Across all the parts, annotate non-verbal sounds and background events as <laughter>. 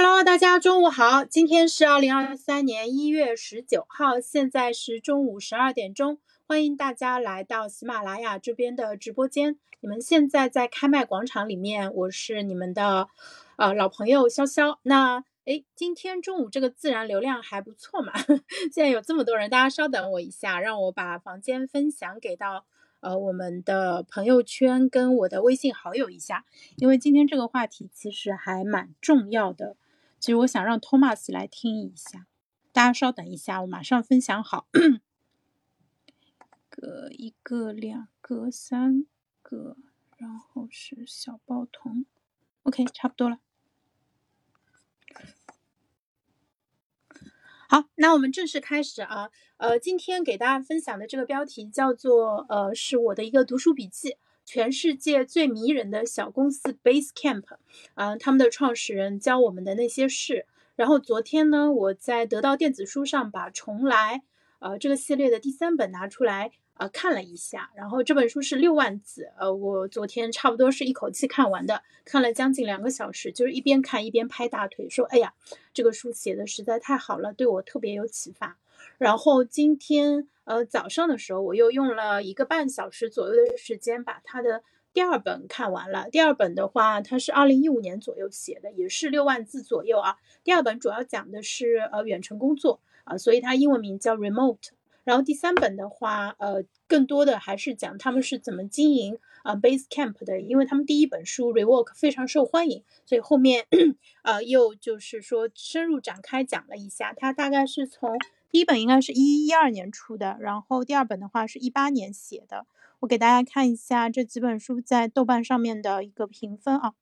Hello，大家中午好，今天是二零二三年一月十九号，现在是中午十二点钟，欢迎大家来到喜马拉雅这边的直播间。你们现在在开麦广场里面，我是你们的呃老朋友潇潇。那哎，今天中午这个自然流量还不错嘛？现在有这么多人，大家稍等我一下，让我把房间分享给到呃我们的朋友圈跟我的微信好友一下，因为今天这个话题其实还蛮重要的。其实我想让托马斯来听一下，大家稍等一下，我马上分享好。个 <clears throat> 一个两个三个，然后是小报童，OK，差不多了。好，那我们正式开始啊。呃，今天给大家分享的这个标题叫做呃，是我的一个读书笔记。全世界最迷人的小公司 Basecamp，啊，他们的创始人教我们的那些事。然后昨天呢，我在得到电子书上把《重来》呃这个系列的第三本拿出来呃看了一下。然后这本书是六万字，呃，我昨天差不多是一口气看完的，看了将近两个小时，就是一边看一边拍大腿，说：“哎呀，这个书写的实在太好了，对我特别有启发。”然后今天。呃，早上的时候我又用了一个半小时左右的时间把他的第二本看完了。第二本的话，它是二零一五年左右写的，也是六万字左右啊。第二本主要讲的是呃远程工作啊，所以它英文名叫 Remote。然后第三本的话，呃，更多的还是讲他们是怎么经营啊 Basecamp 的，因为他们第一本书 Rework 非常受欢迎，所以后面 <coughs> 呃又就是说深入展开讲了一下，它大概是从。第一本应该是一一二年出的，然后第二本的话是一八年写的。我给大家看一下这几本书在豆瓣上面的一个评分啊，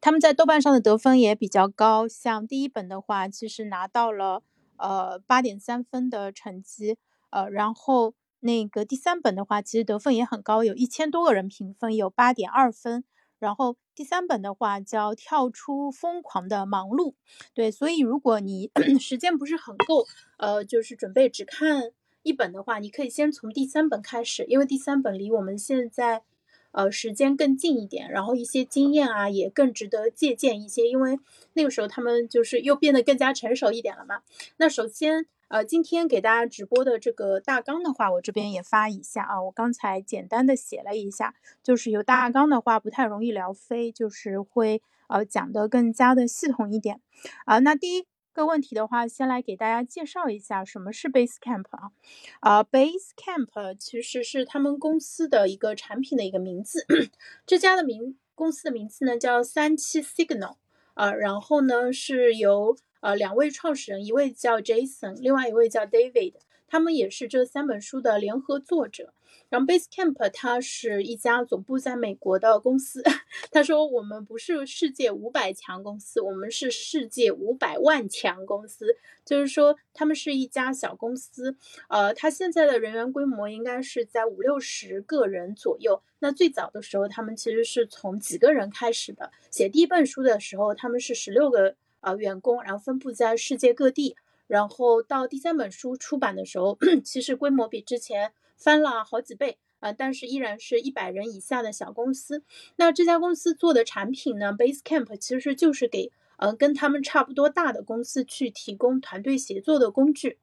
他们在豆瓣上的得分也比较高。像第一本的话，其实拿到了呃八点三分的成绩，呃，然后那个第三本的话，其实得分也很高，有一千多个人评分，有八点二分。然后第三本的话叫《跳出疯狂的忙碌》，对，所以如果你 <clears throat> 时间不是很够，呃，就是准备只看一本的话，你可以先从第三本开始，因为第三本离我们现在，呃，时间更近一点，然后一些经验啊也更值得借鉴一些，因为那个时候他们就是又变得更加成熟一点了嘛。那首先。呃，今天给大家直播的这个大纲的话，我这边也发一下啊。我刚才简单的写了一下，就是有大纲的话不太容易聊飞，就是会呃讲的更加的系统一点啊。那第一个问题的话，先来给大家介绍一下什么是 Basecamp 啊。啊，Basecamp 其实是他们公司的一个产品的一个名字，<clears throat> 这家的名公司的名字呢叫三七 Signal 啊，然后呢是由。呃，两位创始人，一位叫 Jason，另外一位叫 David，他们也是这三本书的联合作者。然后 Basecamp 它是一家总部在美国的公司。<laughs> 他说我们不是世界五百强公司，我们是世界五百万强公司。就是说他们是一家小公司。呃，他现在的人员规模应该是在五六十个人左右。那最早的时候，他们其实是从几个人开始的。写第一本书的时候，他们是十六个。呃，员工，然后分布在世界各地，然后到第三本书出版的时候，<coughs> 其实规模比之前翻了好几倍，呃，但是依然是一百人以下的小公司。那这家公司做的产品呢，Basecamp 其实就是给呃跟他们差不多大的公司去提供团队协作的工具。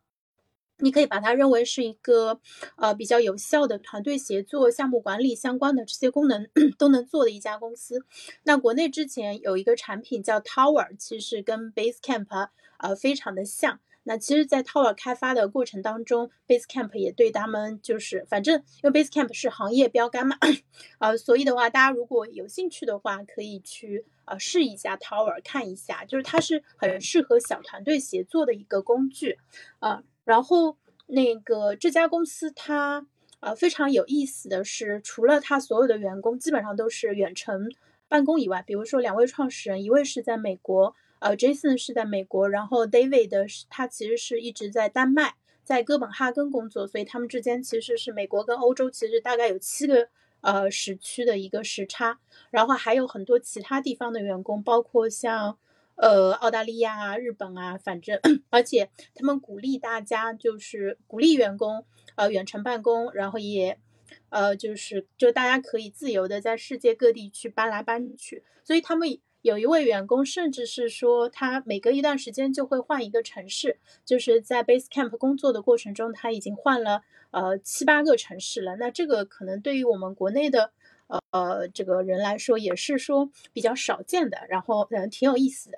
你可以把它认为是一个，呃，比较有效的团队协作、项目管理相关的这些功能 <coughs> 都能做的一家公司。那国内之前有一个产品叫 Tower，其实跟 Basecamp 呃非常的像。那其实，在 Tower 开发的过程当中，Basecamp 也对他们就是，反正因为 Basecamp 是行业标杆嘛，<coughs> 呃，所以的话，大家如果有兴趣的话，可以去呃试一下 Tower 看一下，就是它是很适合小团队协作的一个工具，啊。然后那个这家公司它呃非常有意思的是，除了它所有的员工基本上都是远程办公以外，比如说两位创始人，一位是在美国，呃，Jason 是在美国，然后 David 的是他其实是一直在丹麦，在哥本哈根工作，所以他们之间其实是美国跟欧洲其实大概有七个呃时区的一个时差，然后还有很多其他地方的员工，包括像。呃，澳大利亚啊，日本啊，反正，而且他们鼓励大家，就是鼓励员工，呃，远程办公，然后也，呃，就是就大家可以自由的在世界各地去搬来搬去，所以他们有一位员工甚至是说，他每隔一段时间就会换一个城市，就是在 Basecamp 工作的过程中，他已经换了呃七八个城市了。那这个可能对于我们国内的呃这个人来说，也是说比较少见的，然后嗯挺有意思的。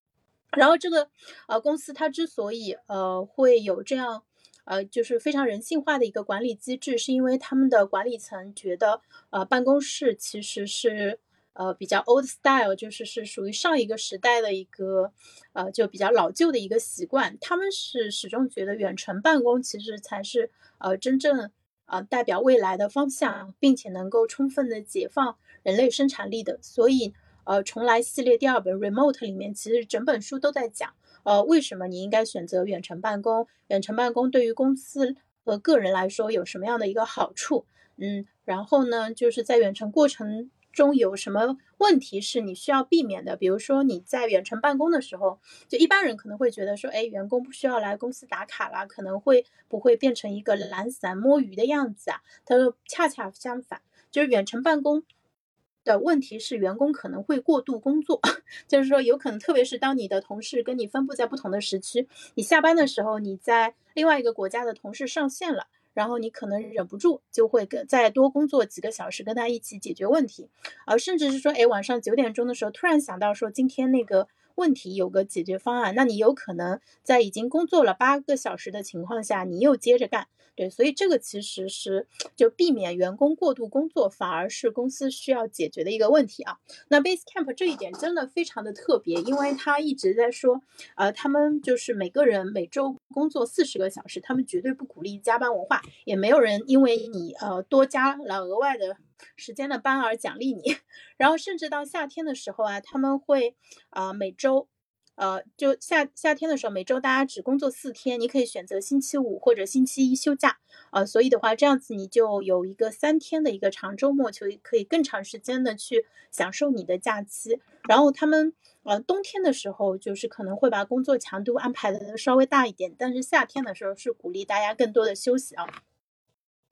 <coughs> 然后这个呃公司它之所以呃会有这样呃就是非常人性化的一个管理机制，是因为他们的管理层觉得呃办公室其实是。呃，比较 old style，就是是属于上一个时代的一个，呃，就比较老旧的一个习惯。他们是始终觉得远程办公其实才是呃真正呃代表未来的方向，并且能够充分的解放人类生产力的。所以，呃，重来系列第二本 remote 里面，其实整本书都在讲，呃，为什么你应该选择远程办公？远程办公对于公司和个人来说有什么样的一个好处？嗯，然后呢，就是在远程过程。中有什么问题是你需要避免的？比如说你在远程办公的时候，就一般人可能会觉得说，哎，员工不需要来公司打卡了，可能会不会变成一个懒散摸鱼的样子啊？他说恰恰相反，就是远程办公的问题是员工可能会过度工作，<laughs> 就是说有可能，特别是当你的同事跟你分布在不同的时区，你下班的时候你在另外一个国家的同事上线了。然后你可能忍不住就会跟再多工作几个小时，跟他一起解决问题，而甚至是说，哎，晚上九点钟的时候突然想到说今天那个问题有个解决方案，那你有可能在已经工作了八个小时的情况下，你又接着干。对，所以这个其实是就避免员工过度工作，反而是公司需要解决的一个问题啊。那 Basecamp 这一点真的非常的特别，因为他一直在说，呃，他们就是每个人每周工作四十个小时，他们绝对不鼓励加班文化，也没有人因为你呃多加了额外的时间的班而奖励你。<laughs> 然后甚至到夏天的时候啊，他们会啊每周。呃，就夏夏天的时候，每周大家只工作四天，你可以选择星期五或者星期一休假，呃，所以的话，这样子你就有一个三天的一个长周末，就可以更长时间的去享受你的假期。然后他们，呃，冬天的时候就是可能会把工作强度安排的稍微大一点，但是夏天的时候是鼓励大家更多的休息啊。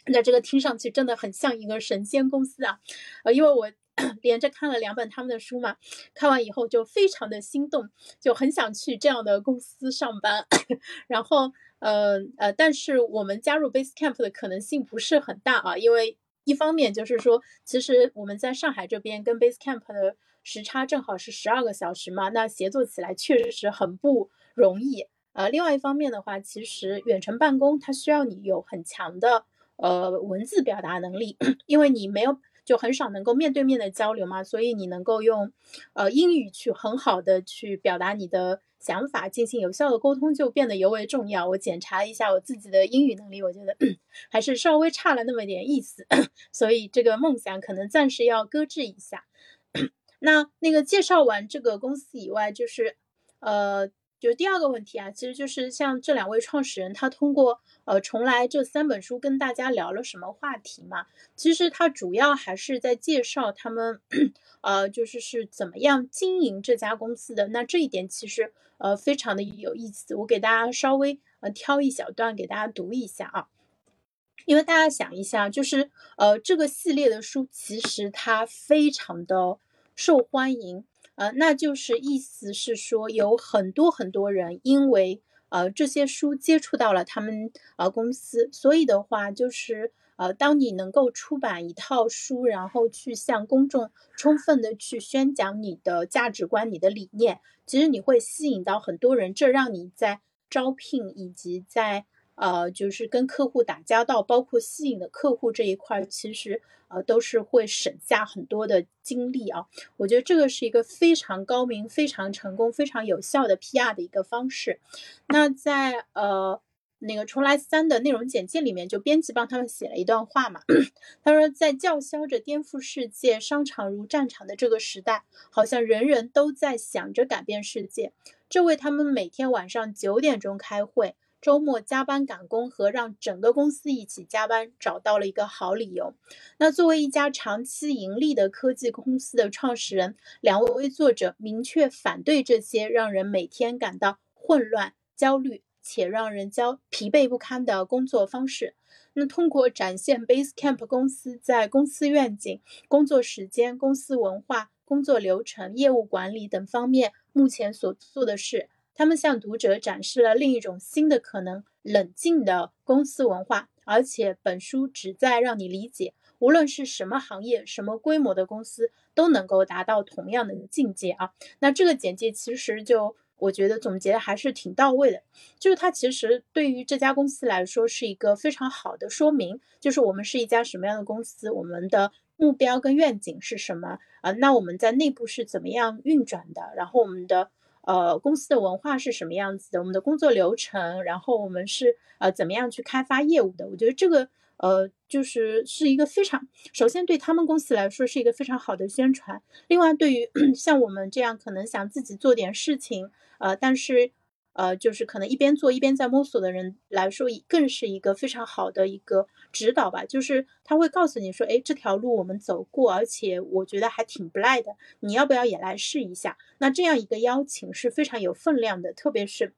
那这个听上去真的很像一个神仙公司啊，呃，因为我。<coughs> 连着看了两本他们的书嘛，看完以后就非常的心动，就很想去这样的公司上班。<laughs> 然后，呃呃，但是我们加入 Basecamp 的可能性不是很大啊，因为一方面就是说，其实我们在上海这边跟 Basecamp 的时差正好是十二个小时嘛，那协作起来确实是很不容易。呃，另外一方面的话，其实远程办公它需要你有很强的呃文字表达能力，因为你没有。就很少能够面对面的交流嘛，所以你能够用，呃，英语去很好的去表达你的想法，进行有效的沟通就变得尤为重要。我检查一下我自己的英语能力，我觉得 <clears throat> 还是稍微差了那么点意思，<coughs> 所以这个梦想可能暂时要搁置一下。<coughs> 那那个介绍完这个公司以外，就是，呃。就第二个问题啊，其实就是像这两位创始人，他通过呃重来这三本书跟大家聊了什么话题嘛？其实他主要还是在介绍他们，呃，就是是怎么样经营这家公司的。那这一点其实呃非常的有意思，我给大家稍微呃挑一小段给大家读一下啊，因为大家想一下，就是呃这个系列的书其实它非常的受欢迎。呃，那就是意思是说，有很多很多人因为呃这些书接触到了他们呃公司，所以的话就是呃，当你能够出版一套书，然后去向公众充分的去宣讲你的价值观、你的理念，其实你会吸引到很多人，这让你在招聘以及在。呃，就是跟客户打交道，包括吸引的客户这一块，其实呃都是会省下很多的精力啊。我觉得这个是一个非常高明、非常成功、非常有效的 PR 的一个方式。那在呃那个重来三的内容简介里面，就编辑帮他们写了一段话嘛。<clears throat> 他说，在叫嚣着颠覆世界、商场如战场的这个时代，好像人人都在想着改变世界，这为他们每天晚上九点钟开会。周末加班赶工和让整个公司一起加班找到了一个好理由。那作为一家长期盈利的科技公司的创始人，两位作者明确反对这些让人每天感到混乱、焦虑且让人焦疲惫不堪的工作方式。那通过展现 Basecamp 公司在公司愿景、工作时间、公司文化。工作流程、业务管理等方面目前所做的事。他们向读者展示了另一种新的可能——冷静的公司文化。而且本书旨在让你理解，无论是什么行业、什么规模的公司，都能够达到同样的境界啊。那这个简介其实就我觉得总结还是挺到位的，就是它其实对于这家公司来说是一个非常好的说明，就是我们是一家什么样的公司，我们的目标跟愿景是什么啊？那我们在内部是怎么样运转的？然后我们的。呃，公司的文化是什么样子的？我们的工作流程，然后我们是呃怎么样去开发业务的？我觉得这个呃就是是一个非常，首先对他们公司来说是一个非常好的宣传。另外，对于 <clears throat> 像我们这样可能想自己做点事情，呃，但是。呃，就是可能一边做一边在摸索的人来说，更是一个非常好的一个指导吧。就是他会告诉你说，哎，这条路我们走过，而且我觉得还挺不赖的，你要不要也来试一下？那这样一个邀请是非常有分量的。特别是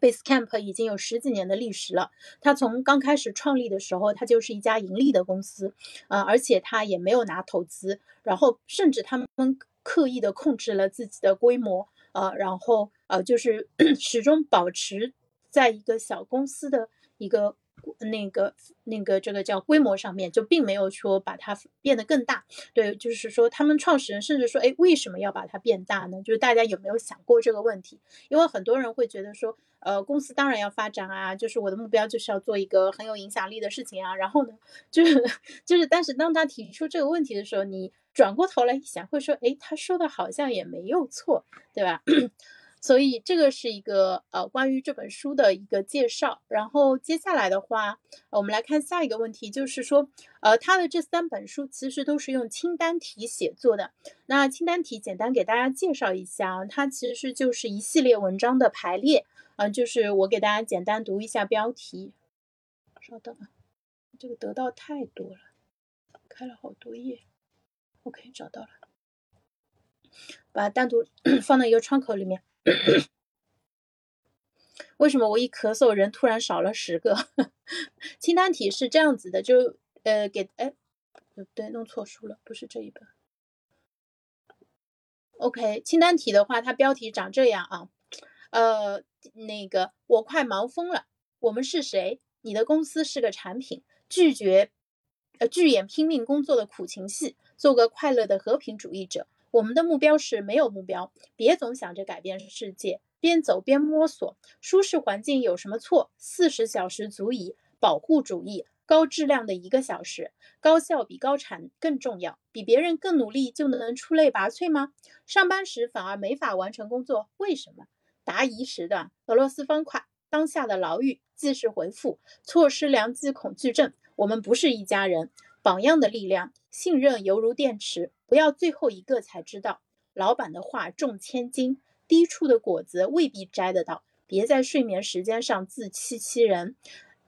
Basecamp 已经有十几年的历史了，它从刚开始创立的时候，它就是一家盈利的公司，呃，而且它也没有拿投资，然后甚至他们刻意的控制了自己的规模。呃，然后呃，就是 <clears throat> 始终保持在一个小公司的一个那个那个这个叫规模上面，就并没有说把它变得更大。对，就是说他们创始人甚至说，哎，为什么要把它变大呢？就是大家有没有想过这个问题？因为很多人会觉得说，呃，公司当然要发展啊，就是我的目标就是要做一个很有影响力的事情啊。然后呢，就是就是，但是当他提出这个问题的时候，你。转过头来一想，会说，哎，他说的好像也没有错，对吧？<coughs> 所以这个是一个呃关于这本书的一个介绍。然后接下来的话，我们来看下一个问题，就是说，呃，他的这三本书其实都是用清单体写作的。那清单体简单给大家介绍一下啊，它其实就是一系列文章的排列。嗯，就是我给大家简单读一下标题。稍等啊，这个得到太多了，开了好多页。OK，找到了，把它单独 <coughs> 放到一个窗口里面。<coughs> 为什么我一咳嗽人突然少了十个？<laughs> 清单体是这样子的，就呃给哎，不对，弄错书了，不是这一本。OK，清单体的话，它标题长这样啊，呃，那个我快忙疯了，我们是谁？你的公司是个产品，拒绝。呃，拒演拼命工作的苦情戏，做个快乐的和平主义者。我们的目标是没有目标，别总想着改变世界，边走边摸索。舒适环境有什么错？四十小时足矣。保护主义，高质量的一个小时，高效比高产更重要。比别人更努力就能出类拔萃吗？上班时反而没法完成工作，为什么？答疑时段俄罗斯方块，当下的牢狱，即时回复，错失良机恐惧症。我们不是一家人，榜样的力量，信任犹如电池，不要最后一个才知道。老板的话重千斤，低处的果子未必摘得到。别在睡眠时间上自欺欺人。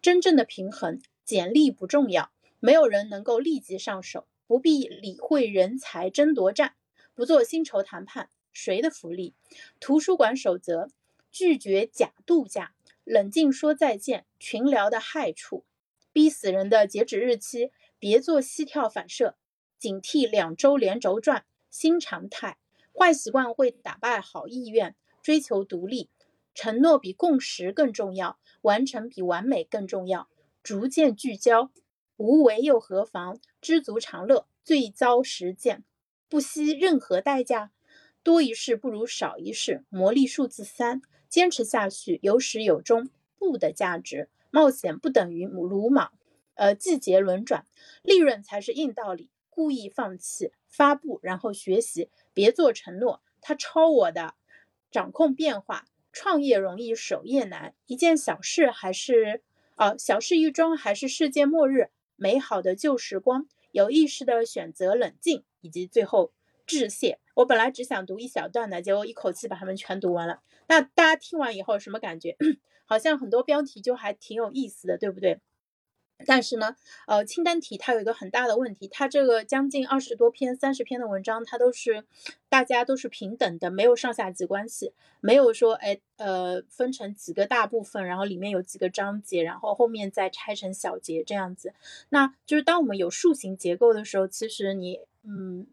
真正的平衡，简历不重要，没有人能够立即上手，不必理会人才争夺战，不做薪酬谈判，谁的福利？图书馆守则，拒绝假度假，冷静说再见，群聊的害处。逼死人的截止日期，别做膝跳反射，警惕两周连轴转，新常态。坏习惯会打败好意愿，追求独立，承诺比共识更重要，完成比完美更重要。逐渐聚焦，无为又何妨？知足常乐，最糟实践，不惜任何代价。多一事不如少一事，魔力数字三，坚持下去，有始有终。不的价值。冒险不等于鲁莽，呃，季节轮转，利润才是硬道理。故意放弃发布，然后学习，别做承诺。他抄我的，掌控变化，创业容易，守业难。一件小事还是啊，小事一桩还是世界末日？美好的旧时光，有意识的选择冷静，以及最后致谢。我本来只想读一小段的，结果一口气把它们全读完了。那大家听完以后什么感觉？<coughs> 好像很多标题就还挺有意思的，对不对？但是呢，呃，清单题它有一个很大的问题，它这个将近二十多篇、三十篇的文章，它都是大家都是平等的，没有上下级关系，没有说哎呃分成几个大部分，然后里面有几个章节，然后后面再拆成小节这样子。那就是当我们有树形结构的时候，其实你嗯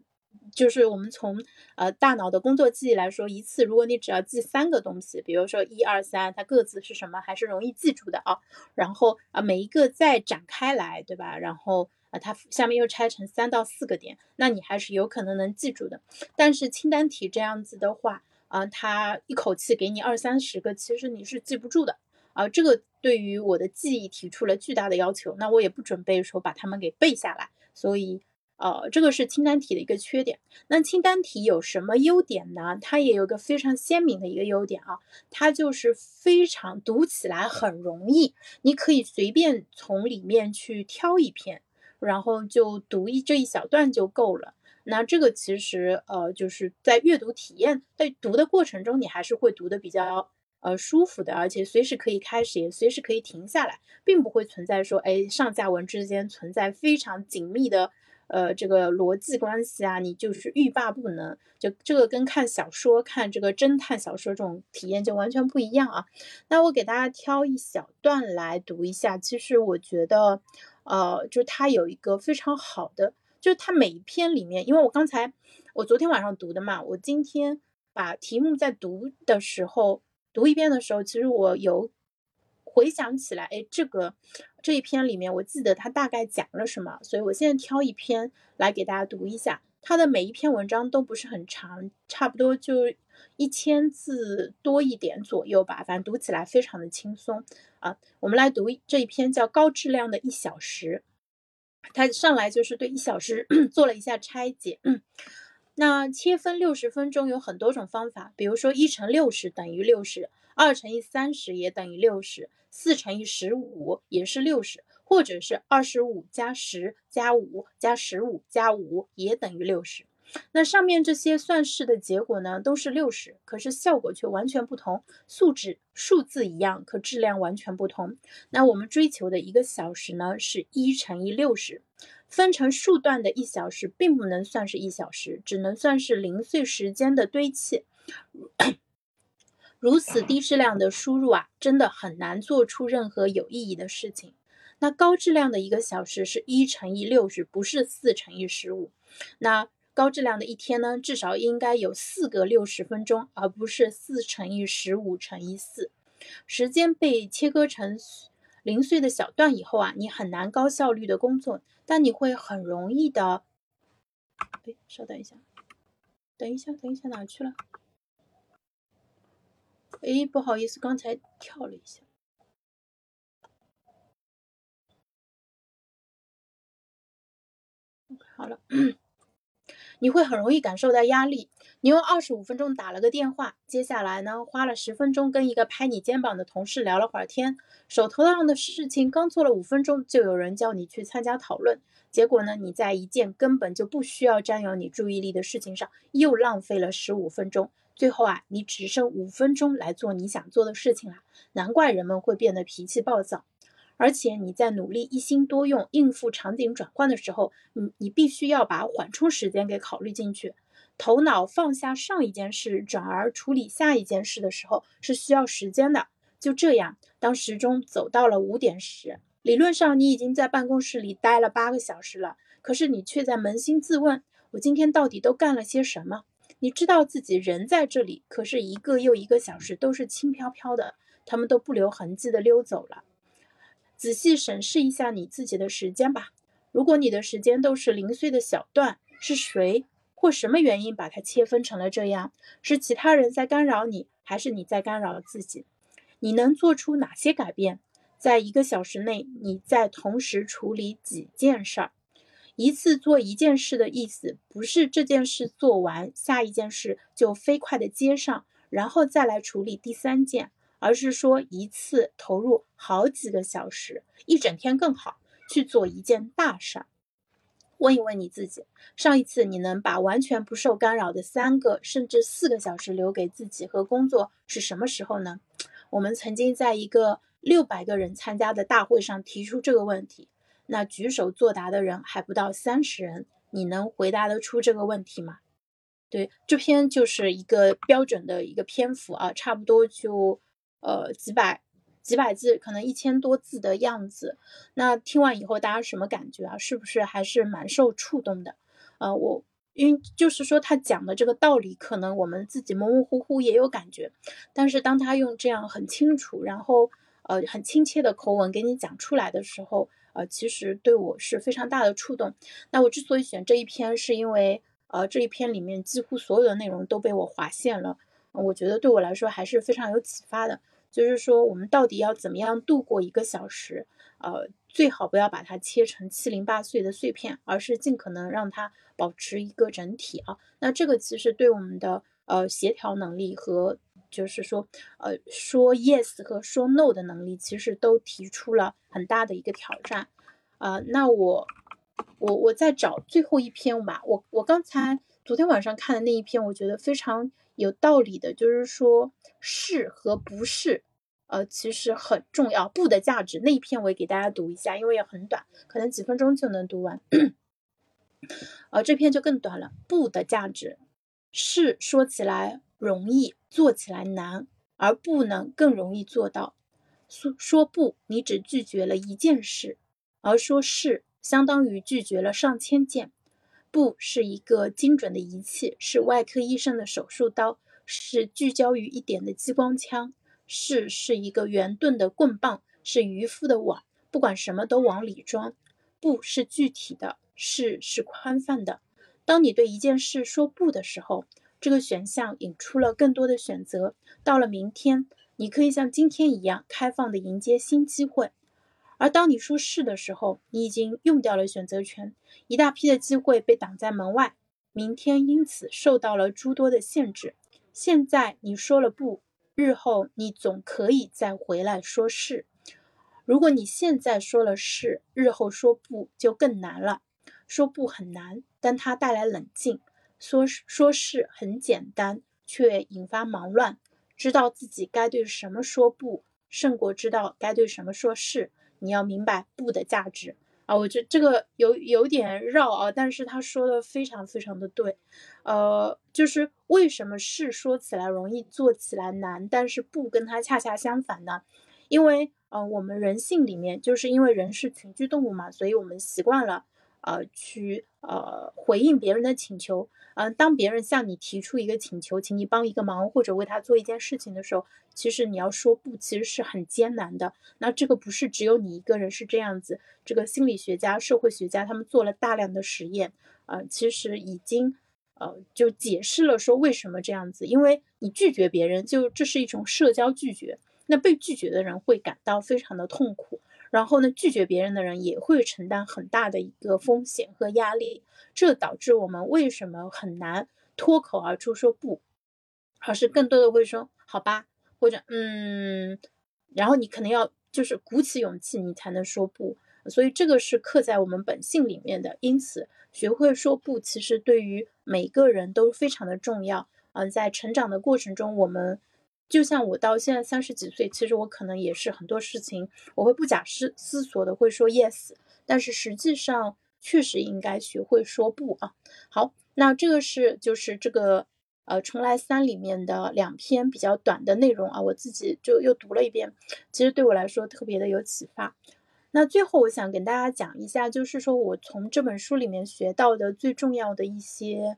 就是我们从呃大脑的工作记忆来说，一次如果你只要记三个东西，比如说一二三，它各自是什么，还是容易记住的啊。然后啊每一个再展开来，对吧？然后啊它下面又拆成三到四个点，那你还是有可能能记住的。但是清单题这样子的话，啊它一口气给你二三十个，其实你是记不住的啊。这个对于我的记忆提出了巨大的要求，那我也不准备说把它们给背下来，所以。呃，这个是清单题的一个缺点。那清单题有什么优点呢？它也有个非常鲜明的一个优点啊，它就是非常读起来很容易，你可以随便从里面去挑一篇，然后就读一这一小段就够了。那这个其实呃，就是在阅读体验在读的过程中，你还是会读的比较呃舒服的，而且随时可以开始，也随时可以停下来，并不会存在说哎上下文之间存在非常紧密的。呃，这个逻辑关系啊，你就是欲罢不能。就这个跟看小说、看这个侦探小说这种体验就完全不一样啊。那我给大家挑一小段来读一下。其实我觉得，呃，就它有一个非常好的，就是它每一篇里面，因为我刚才我昨天晚上读的嘛，我今天把题目在读的时候读一遍的时候，其实我有。回想起来，哎，这个这一篇里面，我记得他大概讲了什么，所以我现在挑一篇来给大家读一下。他的每一篇文章都不是很长，差不多就一千字多一点左右吧，反正读起来非常的轻松啊。我们来读这一篇叫《高质量的一小时》，他上来就是对一小时 <clears throat> 做了一下拆解。<clears throat> 那切分六十分钟有很多种方法，比如说一乘六十等于六十，二乘以三十也等于六十。四乘以十五也是六十，或者是二十五加十加五加十五加五也等于六十。那上面这些算式的结果呢，都是六十，可是效果却完全不同。素质数字一样，可质量完全不同。那我们追求的一个小时呢，是一乘以六十，分成数段的一小时，并不能算是一小时，只能算是零碎时间的堆砌。如此低质量的输入啊，真的很难做出任何有意义的事情。那高质量的一个小时是一乘以六十，不是四乘以十五。那高质量的一天呢，至少应该有四个六十分钟，而不是四乘以十五乘以四。时间被切割成零碎的小段以后啊，你很难高效率的工作，但你会很容易的。哎，稍等一下，等一下，等一下，哪去了？哎，不好意思，刚才跳了一下。好了，<clears throat> 你会很容易感受到压力。你用二十五分钟打了个电话，接下来呢，花了十分钟跟一个拍你肩膀的同事聊了会儿天，手头上的事情刚做了五分钟，就有人叫你去参加讨论。结果呢，你在一件根本就不需要占有你注意力的事情上又浪费了十五分钟。最后啊，你只剩五分钟来做你想做的事情了，难怪人们会变得脾气暴躁。而且你在努力一心多用应付场景转换的时候，你你必须要把缓冲时间给考虑进去。头脑放下上一件事，转而处理下一件事的时候是需要时间的。就这样，当时钟走到了五点时，理论上你已经在办公室里待了八个小时了，可是你却在扪心自问：我今天到底都干了些什么？你知道自己人在这里，可是一个又一个小时都是轻飘飘的，他们都不留痕迹的溜走了。仔细审视一下你自己的时间吧。如果你的时间都是零碎的小段，是谁或什么原因把它切分成了这样？是其他人在干扰你，还是你在干扰自己？你能做出哪些改变？在一个小时内，你在同时处理几件事儿？一次做一件事的意思，不是这件事做完，下一件事就飞快的接上，然后再来处理第三件，而是说一次投入好几个小时，一整天更好，去做一件大事。问一问你自己，上一次你能把完全不受干扰的三个甚至四个小时留给自己和工作是什么时候呢？我们曾经在一个六百个人参加的大会上提出这个问题。那举手作答的人还不到三十人，你能回答得出这个问题吗？对，这篇就是一个标准的一个篇幅啊，差不多就呃几百几百字，可能一千多字的样子。那听完以后大家什么感觉啊？是不是还是蛮受触动的？呃，我因为就是说他讲的这个道理，可能我们自己模模糊糊也有感觉，但是当他用这样很清楚，然后呃很亲切的口吻给你讲出来的时候，呃，其实对我是非常大的触动。那我之所以选这一篇，是因为呃这一篇里面几乎所有的内容都被我划线了，我觉得对我来说还是非常有启发的。就是说，我们到底要怎么样度过一个小时？呃，最好不要把它切成七零八碎的碎片，而是尽可能让它保持一个整体啊。那这个其实对我们的呃协调能力和就是说呃说 yes 和说 no 的能力，其实都提出了很大的一个挑战。啊，那我我我再找最后一篇吧。我我刚才昨天晚上看的那一篇，我觉得非常有道理的，就是说是和不是。呃，其实很重要。不的价值那一篇我也给大家读一下，因为也很短，可能几分钟就能读完。呃，这篇就更短了。不的价值是说起来容易，做起来难，而不能更容易做到。说说不，你只拒绝了一件事，而说是相当于拒绝了上千件。不是一个精准的仪器，是外科医生的手术刀，是聚焦于一点的激光枪。是是一个圆钝的棍棒，是渔夫的网，不管什么都往里装。不是具体的，是是宽泛的。当你对一件事说不的时候，这个选项引出了更多的选择。到了明天，你可以像今天一样开放的迎接新机会。而当你说是的时候，你已经用掉了选择权，一大批的机会被挡在门外。明天因此受到了诸多的限制。现在你说了不。日后你总可以再回来说是。如果你现在说了是，日后说不就更难了。说不很难，但它带来冷静；说说是很简单，却引发忙乱。知道自己该对什么说不，胜过知道该对什么说是。你要明白不的价值。啊，我觉得这个有有点绕啊，但是他说的非常非常的对，呃，就是为什么是说起来容易做起来难，但是不跟它恰恰相反呢？因为呃，我们人性里面就是因为人是群居动物嘛，所以我们习惯了。呃，去呃回应别人的请求，嗯，当别人向你提出一个请求，请你帮一个忙或者为他做一件事情的时候，其实你要说不，其实是很艰难的。那这个不是只有你一个人是这样子，这个心理学家、社会学家他们做了大量的实验，呃，其实已经呃就解释了说为什么这样子，因为你拒绝别人，就这是一种社交拒绝，那被拒绝的人会感到非常的痛苦。然后呢，拒绝别人的人也会承担很大的一个风险和压力，这导致我们为什么很难脱口而出说不，而是更多的会说好吧，或者嗯，然后你可能要就是鼓起勇气，你才能说不。所以这个是刻在我们本性里面的，因此学会说不，其实对于每个人都非常的重要。嗯，在成长的过程中，我们。就像我到现在三十几岁，其实我可能也是很多事情我会不假思思索的会说 yes，但是实际上确实应该学会说不啊。好，那这个是就是这个呃重来三里面的两篇比较短的内容啊，我自己就又读了一遍，其实对我来说特别的有启发。那最后我想跟大家讲一下，就是说我从这本书里面学到的最重要的一些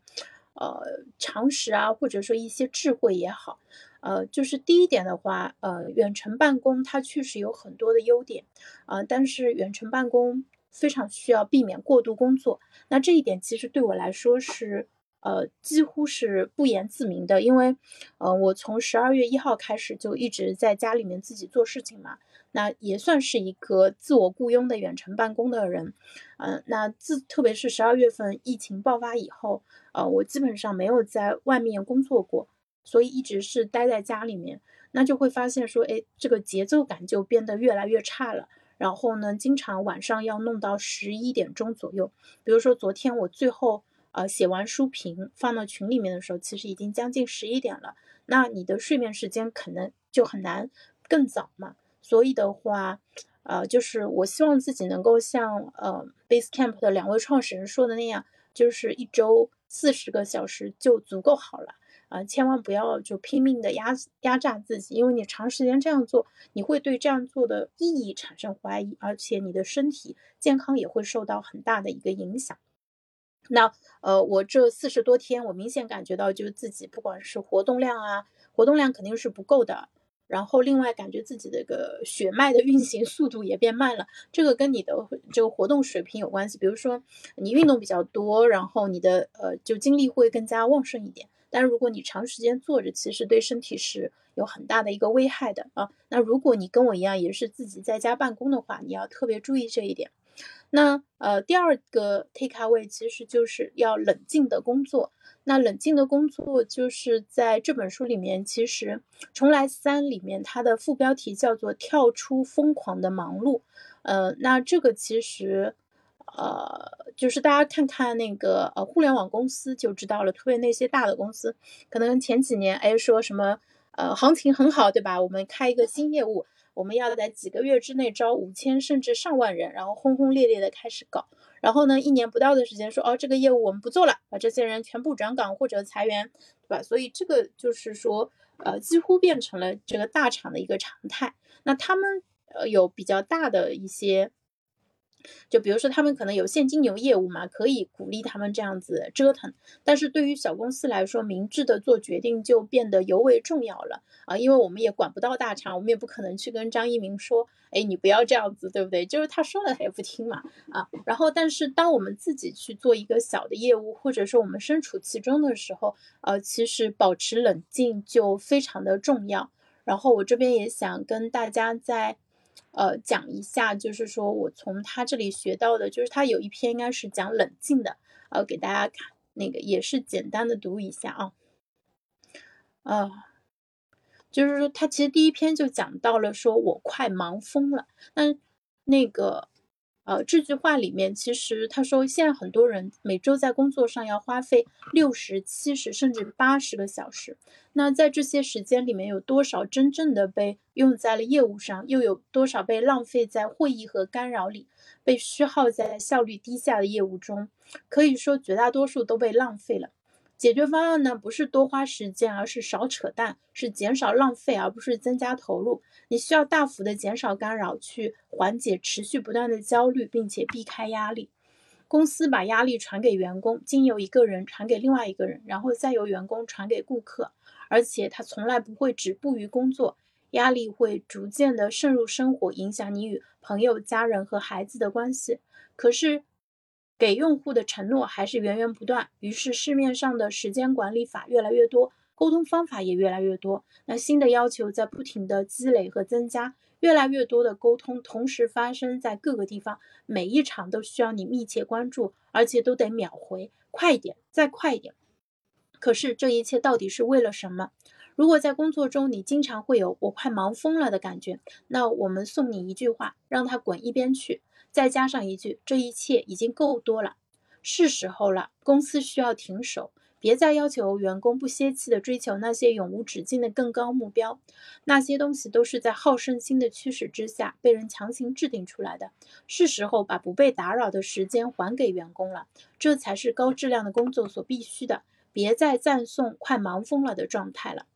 呃常识啊，或者说一些智慧也好。呃，就是第一点的话，呃，远程办公它确实有很多的优点，啊，但是远程办公非常需要避免过度工作。那这一点其实对我来说是，呃，几乎是不言自明的，因为，呃，我从十二月一号开始就一直在家里面自己做事情嘛，那也算是一个自我雇佣的远程办公的人，嗯，那自特别是十二月份疫情爆发以后，呃，我基本上没有在外面工作过。所以一直是待在家里面，那就会发现说，哎，这个节奏感就变得越来越差了。然后呢，经常晚上要弄到十一点钟左右。比如说昨天我最后呃写完书评放到群里面的时候，其实已经将近十一点了。那你的睡眠时间可能就很难更早嘛。所以的话，呃，就是我希望自己能够像呃 Basecamp 的两位创始人说的那样，就是一周四十个小时就足够好了。啊，千万不要就拼命的压压榨自己，因为你长时间这样做，你会对这样做的意义产生怀疑，而且你的身体健康也会受到很大的一个影响。那呃，我这四十多天，我明显感觉到，就自己不管是活动量啊，活动量肯定是不够的。然后另外感觉自己的个血脉的运行速度也变慢了，这个跟你的这个活动水平有关系。比如说你运动比较多，然后你的呃就精力会更加旺盛一点。但如果你长时间坐着，其实对身体是有很大的一个危害的啊。那如果你跟我一样也是自己在家办公的话，你要特别注意这一点。那呃，第二个 take away 其实就是要冷静的工作。那冷静的工作就是在这本书里面，其实《重来三》里面它的副标题叫做“跳出疯狂的忙碌”。呃，那这个其实呃，就是大家看看那个呃互联网公司就知道了，特别那些大的公司，可能前几年哎说什么呃行情很好，对吧？我们开一个新业务。我们要在几个月之内招五千甚至上万人，然后轰轰烈烈的开始搞，然后呢，一年不到的时间说，哦，这个业务我们不做了，把这些人全部转岗或者裁员，对吧？所以这个就是说，呃，几乎变成了这个大厂的一个常态。那他们呃有比较大的一些。就比如说，他们可能有现金流业务嘛，可以鼓励他们这样子折腾。但是对于小公司来说，明智的做决定就变得尤为重要了啊！因为我们也管不到大厂，我们也不可能去跟张一鸣说，哎，你不要这样子，对不对？就是他说了，他也不听嘛啊。然后，但是当我们自己去做一个小的业务，或者说我们身处其中的时候，呃，其实保持冷静就非常的重要。然后我这边也想跟大家在。呃，讲一下，就是说我从他这里学到的，就是他有一篇应该是讲冷静的，呃，给大家看，那个也是简单的读一下啊，呃，就是说他其实第一篇就讲到了，说我快忙疯了，那那个。呃，这句话里面其实他说，现在很多人每周在工作上要花费六十七十甚至八十个小时。那在这些时间里面，有多少真正的被用在了业务上，又有多少被浪费在会议和干扰里，被虚耗在效率低下的业务中？可以说，绝大多数都被浪费了。解决方案呢，不是多花时间，而是少扯淡，是减少浪费，而不是增加投入。你需要大幅的减少干扰，去缓解持续不断的焦虑，并且避开压力。公司把压力传给员工，经由一个人传给另外一个人，然后再由员工传给顾客，而且他从来不会止步于工作，压力会逐渐的渗入生活，影响你与朋友、家人和孩子的关系。可是。给用户的承诺还是源源不断，于是市面上的时间管理法越来越多，沟通方法也越来越多。那新的要求在不停的积累和增加，越来越多的沟通同时发生在各个地方，每一场都需要你密切关注，而且都得秒回，快一点，再快一点。可是这一切到底是为了什么？如果在工作中你经常会有我快忙疯了的感觉，那我们送你一句话，让他滚一边去。再加上一句，这一切已经够多了，是时候了。公司需要停手，别再要求员工不歇气的追求那些永无止境的更高目标。那些东西都是在好胜心的驱使之下被人强行制定出来的。是时候把不被打扰的时间还给员工了，这才是高质量的工作所必须的。别再赞颂快忙疯了的状态了。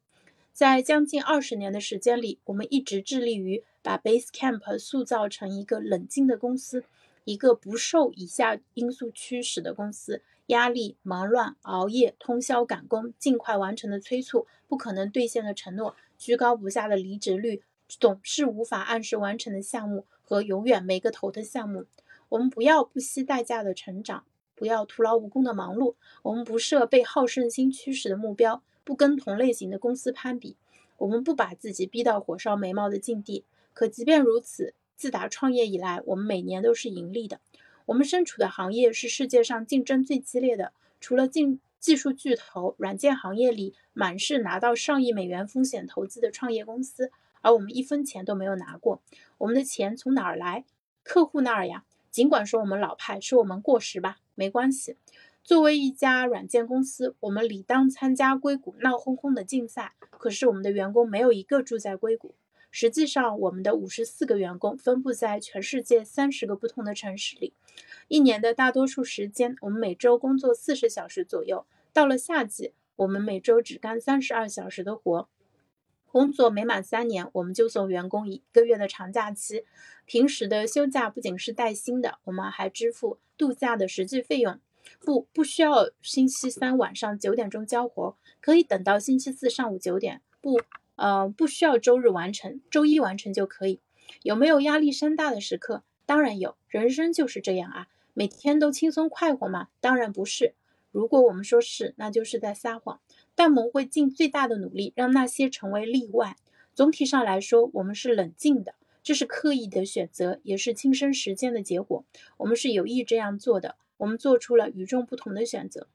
在将近二十年的时间里，我们一直致力于。把 Basecamp 塑造成一个冷静的公司，一个不受以下因素驱使的公司：压力、忙乱、熬夜、通宵赶工、尽快完成的催促、不可能兑现的承诺、居高不下的离职率、总是无法按时完成的项目和永远没个头的项目。我们不要不惜代价的成长，不要徒劳无功的忙碌。我们不设被好胜心驱使的目标，不跟同类型的公司攀比。我们不把自己逼到火烧眉毛的境地。可即便如此，自打创业以来，我们每年都是盈利的。我们身处的行业是世界上竞争最激烈的，除了技技术巨头，软件行业里满是拿到上亿美元风险投资的创业公司，而我们一分钱都没有拿过。我们的钱从哪儿来？客户那儿呀。尽管说我们老派，说我们过时吧，没关系。作为一家软件公司，我们理当参加硅谷闹哄哄的竞赛。可是我们的员工没有一个住在硅谷。实际上，我们的五十四个员工分布在全世界三十个不同的城市里。一年的大多数时间，我们每周工作四十小时左右。到了夏季，我们每周只干三十二小时的活。工作每满三年，我们就送员工一个月的长假期。平时的休假不仅是带薪的，我们还支付度假的实际费用。不，不需要星期三晚上九点钟交活，可以等到星期四上午九点。不，呃，不需要周日完成，周一完成就可以。有没有压力山大的时刻？当然有，人生就是这样啊，每天都轻松快活吗？当然不是。如果我们说是，那就是在撒谎。但我们会尽最大的努力让那些成为例外。总体上来说，我们是冷静的，这是刻意的选择，也是亲身实践的结果。我们是有意这样做的，我们做出了与众不同的选择。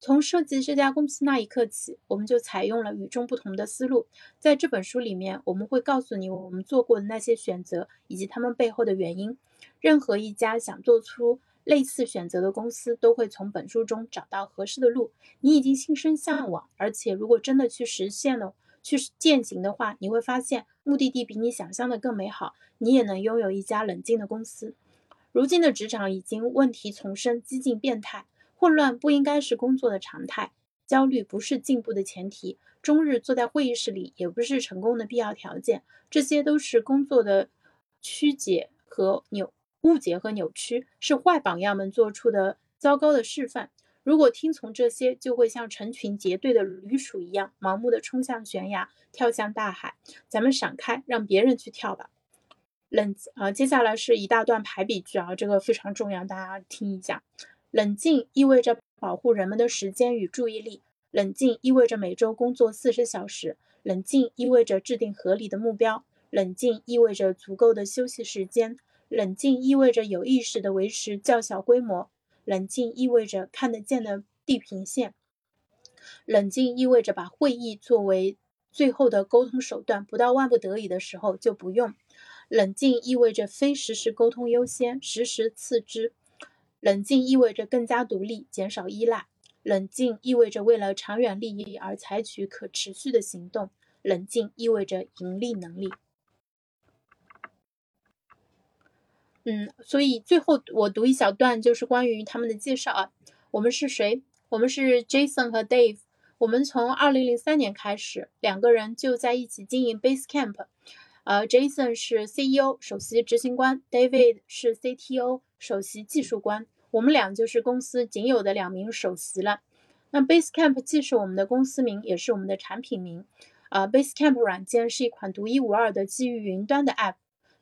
从设计这家公司那一刻起，我们就采用了与众不同的思路。在这本书里面，我们会告诉你我们做过的那些选择以及他们背后的原因。任何一家想做出类似选择的公司，都会从本书中找到合适的路。你已经心生向往，而且如果真的去实现了、去践行的话，你会发现目的地比你想象的更美好。你也能拥有一家冷静的公司。如今的职场已经问题丛生，激进变态。混乱不应该是工作的常态，焦虑不是进步的前提，终日坐在会议室里也不是成功的必要条件。这些都是工作的曲解和扭误解和扭曲，是坏榜样们做出的糟糕的示范。如果听从这些，就会像成群结队的驴鼠一样，盲目的冲向悬崖，跳向大海。咱们闪开，让别人去跳吧。冷啊，接下来是一大段排比句啊，这个非常重要，大家听一下。冷静意味着保护人们的时间与注意力。冷静意味着每周工作四十小时。冷静意味着制定合理的目标。冷静意味着足够的休息时间。冷静意味着有意识地维持较小规模。冷静意味着看得见的地平线。冷静意味着把会议作为最后的沟通手段，不到万不得已的时候就不用。冷静意味着非实时沟通优先，实时次之。冷静意味着更加独立，减少依赖。冷静意味着为了长远利益而采取可持续的行动。冷静意味着盈利能力。嗯，所以最后我读一小段，就是关于他们的介绍啊。我们是谁？我们是 Jason 和 Dave。我们从二零零三年开始，两个人就在一起经营 Basecamp。呃，Jason 是 CEO 首席执行官，David 是 CTO 首席技术官。我们俩就是公司仅有的两名首席了。那 Basecamp 既是我们的公司名，也是我们的产品名。呃，Basecamp 软件是一款独一无二的基于云端的 App，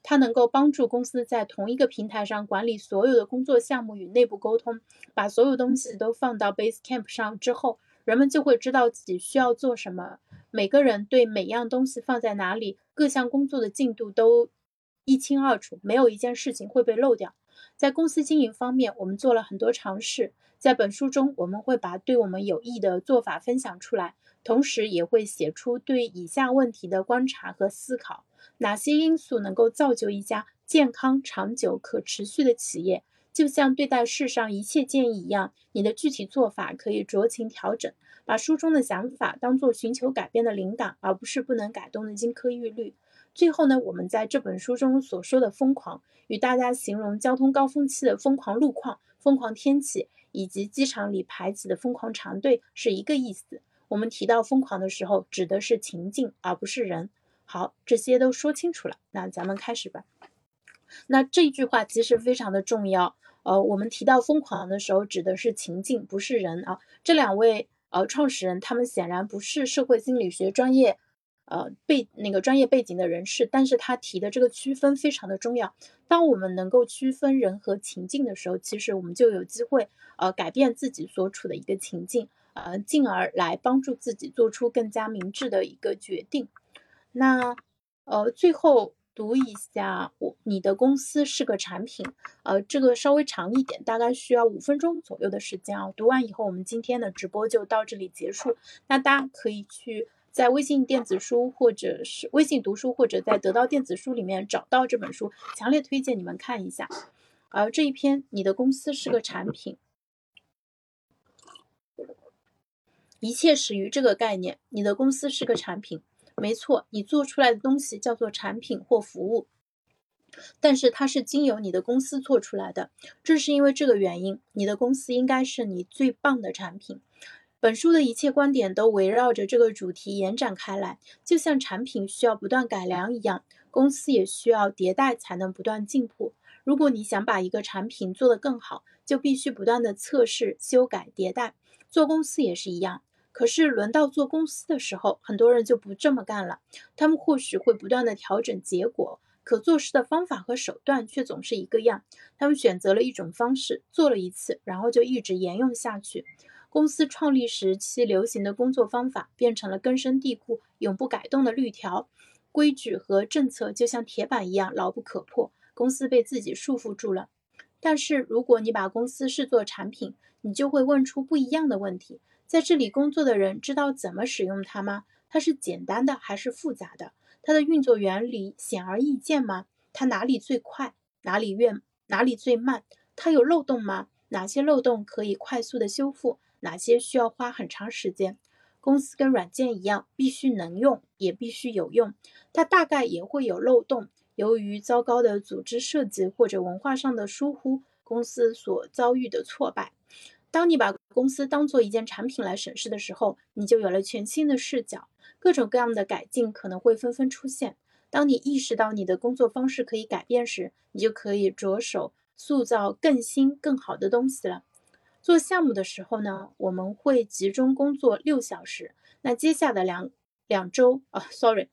它能够帮助公司在同一个平台上管理所有的工作项目与内部沟通。把所有东西都放到 Basecamp 上之后，人们就会知道自己需要做什么。每个人对每样东西放在哪里，各项工作的进度都一清二楚，没有一件事情会被漏掉。在公司经营方面，我们做了很多尝试。在本书中，我们会把对我们有益的做法分享出来，同时也会写出对以下问题的观察和思考：哪些因素能够造就一家健康、长久、可持续的企业？就像对待世上一切建议一样，你的具体做法可以酌情调整。把书中的想法当做寻求改变的灵感，而不是不能改动的金科玉律。最后呢，我们在这本书中所说的疯狂，与大家形容交通高峰期的疯狂路况、疯狂天气，以及机场里排起的疯狂长队是一个意思。我们提到疯狂的时候，指的是情境，而不是人。好，这些都说清楚了，那咱们开始吧。那这句话其实非常的重要。呃，我们提到疯狂的时候，指的是情境，不是人啊。这两位。呃，创始人他们显然不是社会心理学专业，呃背那个专业背景的人士，但是他提的这个区分非常的重要。当我们能够区分人和情境的时候，其实我们就有机会呃改变自己所处的一个情境，呃，进而来帮助自己做出更加明智的一个决定。那呃最后。读一下，我你的公司是个产品，呃，这个稍微长一点，大概需要五分钟左右的时间啊。读完以后，我们今天的直播就到这里结束。那大家可以去在微信电子书或者是微信读书，或者在得到电子书里面找到这本书，强烈推荐你们看一下。而这一篇，你的公司是个产品，一切始于这个概念，你的公司是个产品。没错，你做出来的东西叫做产品或服务，但是它是经由你的公司做出来的。正是因为这个原因，你的公司应该是你最棒的产品。本书的一切观点都围绕着这个主题延展开来，就像产品需要不断改良一样，公司也需要迭代才能不断进步。如果你想把一个产品做得更好，就必须不断的测试、修改、迭代。做公司也是一样。可是轮到做公司的时候，很多人就不这么干了。他们或许会不断的调整结果，可做事的方法和手段却总是一个样。他们选择了一种方式，做了一次，然后就一直沿用下去。公司创立时期流行的工作方法，变成了根深蒂固、永不改动的律条。规矩和政策就像铁板一样牢不可破，公司被自己束缚住了。但是如果你把公司视作产品，你就会问出不一样的问题。在这里工作的人知道怎么使用它吗？它是简单的还是复杂的？它的运作原理显而易见吗？它哪里最快？哪里越哪里最慢？它有漏洞吗？哪些漏洞可以快速的修复？哪些需要花很长时间？公司跟软件一样，必须能用，也必须有用。它大概也会有漏洞，由于糟糕的组织设计或者文化上的疏忽，公司所遭遇的挫败。当你把公司当做一件产品来审视的时候，你就有了全新的视角，各种各样的改进可能会纷纷出现。当你意识到你的工作方式可以改变时，你就可以着手塑造更新、更好的东西了。做项目的时候呢，我们会集中工作六小时，那接下来两两周啊，sorry，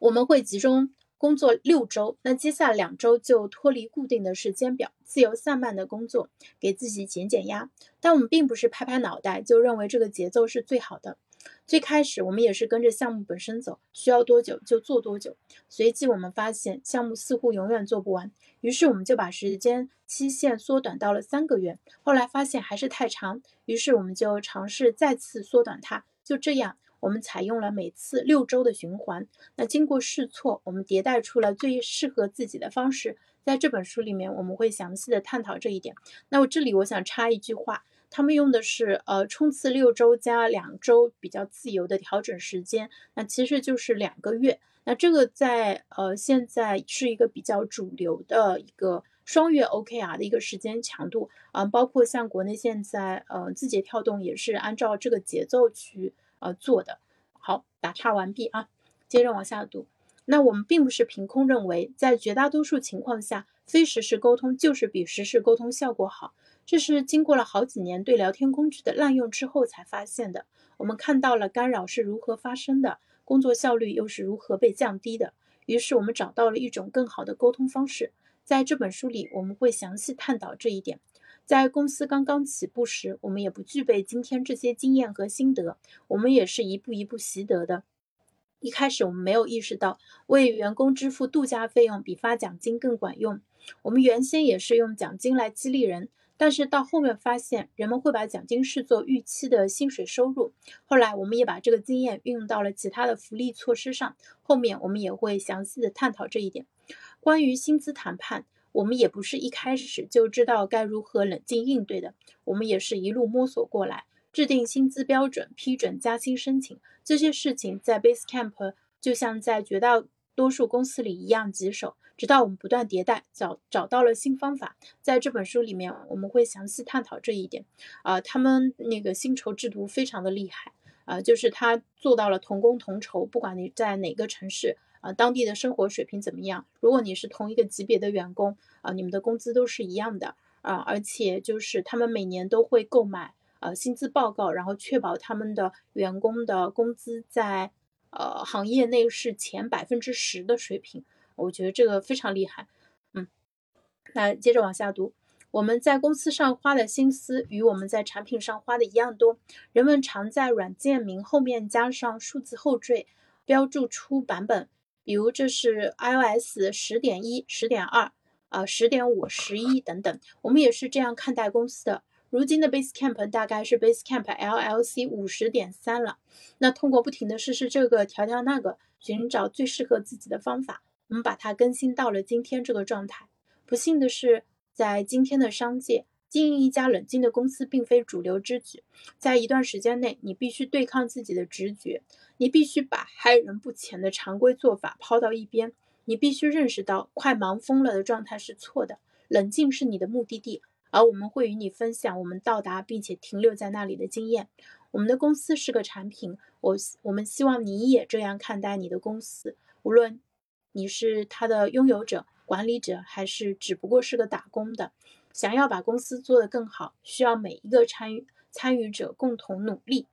我们会集中。工作六周，那接下来两周就脱离固定的时间表，自由散漫的工作，给自己减减压。但我们并不是拍拍脑袋就认为这个节奏是最好的。最开始我们也是跟着项目本身走，需要多久就做多久。随即我们发现项目似乎永远做不完，于是我们就把时间期限缩短到了三个月。后来发现还是太长，于是我们就尝试再次缩短它。就这样。我们采用了每次六周的循环。那经过试错，我们迭代出了最适合自己的方式。在这本书里面，我们会详细的探讨这一点。那我这里我想插一句话，他们用的是呃冲刺六周加两周比较自由的调整时间，那其实就是两个月。那这个在呃现在是一个比较主流的一个双月 OKR 的一个时间强度啊，包括像国内现在呃字节跳动也是按照这个节奏去。呃，做的好，打岔完毕啊，接着往下读。那我们并不是凭空认为，在绝大多数情况下，非实时沟通就是比实时沟通效果好。这是经过了好几年对聊天工具的滥用之后才发现的。我们看到了干扰是如何发生的，工作效率又是如何被降低的。于是我们找到了一种更好的沟通方式。在这本书里，我们会详细探讨这一点。在公司刚刚起步时，我们也不具备今天这些经验和心得，我们也是一步一步习得的。一开始我们没有意识到为员工支付度假费用比发奖金更管用，我们原先也是用奖金来激励人，但是到后面发现人们会把奖金视作预期的薪水收入。后来我们也把这个经验运用到了其他的福利措施上，后面我们也会详细的探讨这一点。关于薪资谈判。我们也不是一开始就知道该如何冷静应对的，我们也是一路摸索过来，制定薪资标准、批准加薪申请这些事情，在 Basecamp 就像在绝大多数公司里一样棘手。直到我们不断迭代，找找到了新方法。在这本书里面，我们会详细探讨这一点。啊，他们那个薪酬制度非常的厉害，啊，就是他做到了同工同酬，不管你在哪个城市。啊，当地的生活水平怎么样？如果你是同一个级别的员工，啊，你们的工资都是一样的，啊，而且就是他们每年都会购买呃薪资报告，然后确保他们的员工的工资在呃行业内是前百分之十的水平。我觉得这个非常厉害。嗯，那接着往下读，我们在公司上花的心思与我们在产品上花的一样多。人们常在软件名后面加上数字后缀，标注出版本。比如这是 iOS 十点一、十点二、啊十点五、十一等等，我们也是这样看待公司的。如今的 Basecamp 大概是 Basecamp LLC 五十点三了。那通过不停的试试这个、调调那个，寻找最适合自己的方法，我们把它更新到了今天这个状态。不幸的是，在今天的商界。经营一家冷静的公司并非主流之举，在一段时间内，你必须对抗自己的直觉，你必须把害人不浅的常规做法抛到一边，你必须认识到快忙疯了的状态是错的，冷静是你的目的地，而我们会与你分享我们到达并且停留在那里的经验。我们的公司是个产品，我我们希望你也这样看待你的公司，无论你是它的拥有者管理者还是只不过是个打工的。想要把公司做得更好，需要每一个参与参与者共同努力。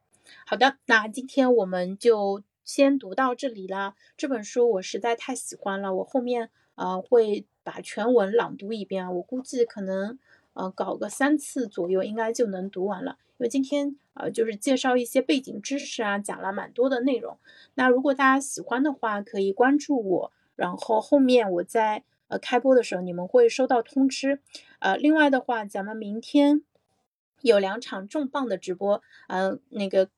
好的，那今天我们就先读到这里啦。这本书我实在太喜欢了，我后面呃会把全文朗读一遍啊。我估计可能呃搞个三次左右，应该就能读完了。因为今天呃就是介绍一些背景知识啊，讲了蛮多的内容。那如果大家喜欢的话，可以关注我，然后后面我在。开播的时候你们会收到通知。呃，另外的话，咱们明天有两场重磅的直播。呃，那个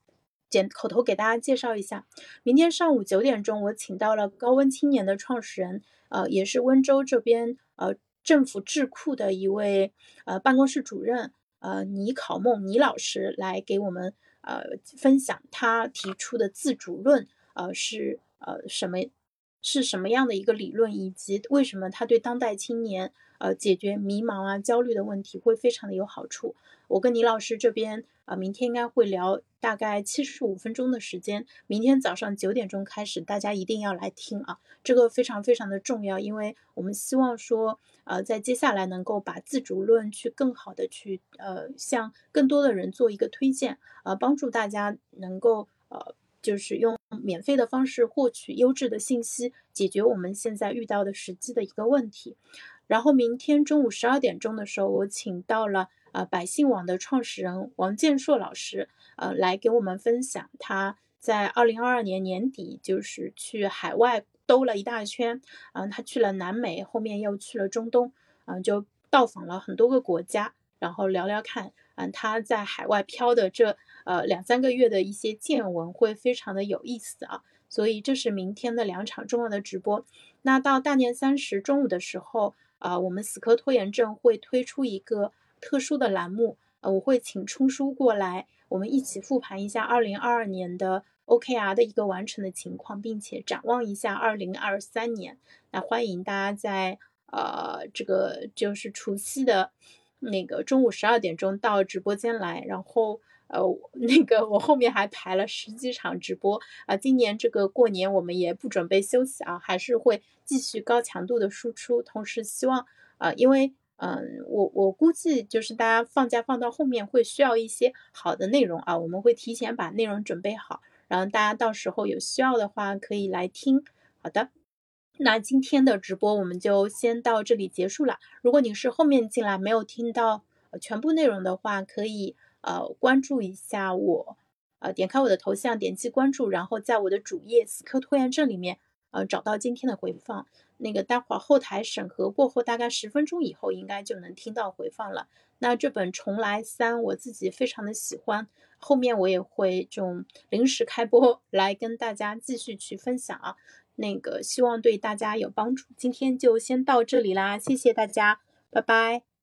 简口头给大家介绍一下，明天上午九点钟，我请到了高温青年的创始人，呃，也是温州这边呃政府智库的一位呃办公室主任，呃倪考梦倪老师来给我们呃分享他提出的自主论，呃是呃什么。是什么样的一个理论，以及为什么它对当代青年呃解决迷茫啊、焦虑的问题会非常的有好处？我跟倪老师这边啊，明天应该会聊大概七十五分钟的时间，明天早上九点钟开始，大家一定要来听啊，这个非常非常的重要，因为我们希望说呃在接下来能够把自主论去更好的去呃向更多的人做一个推荐，呃帮助大家能够呃。就是用免费的方式获取优质的信息，解决我们现在遇到的实际的一个问题。然后明天中午十二点钟的时候，我请到了呃百姓网的创始人王建硕老师，呃来给我们分享他在二零二二年年底就是去海外兜了一大圈，嗯，他去了南美，后面又去了中东，嗯，就到访了很多个国家，然后聊聊看，嗯，他在海外漂的这。呃，两三个月的一些见闻会非常的有意思啊，所以这是明天的两场重要的直播。那到大年三十中午的时候，啊，我们死磕拖延症会推出一个特殊的栏目，呃，我会请冲叔过来，我们一起复盘一下二零二二年的 OKR 的一个完成的情况，并且展望一下二零二三年。那欢迎大家在呃这个就是除夕的那个中午十二点钟到直播间来，然后。呃，<laughs> 那个我后面还排了十几场直播啊，今年这个过年我们也不准备休息啊，还是会继续高强度的输出，同时希望啊，因为嗯，我我估计就是大家放假放到后面会需要一些好的内容啊，我们会提前把内容准备好，然后大家到时候有需要的话可以来听。好的，那今天的直播我们就先到这里结束了。如果你是后面进来没有听到全部内容的话，可以。呃，关注一下我，呃，点开我的头像，点击关注，然后在我的主页“死磕拖延症”里面，呃，找到今天的回放。那个待会儿后台审核过后，大概十分钟以后，应该就能听到回放了。那这本《重来三》，我自己非常的喜欢，后面我也会这种临时开播来跟大家继续去分享啊。那个希望对大家有帮助。今天就先到这里啦，谢谢大家，拜拜。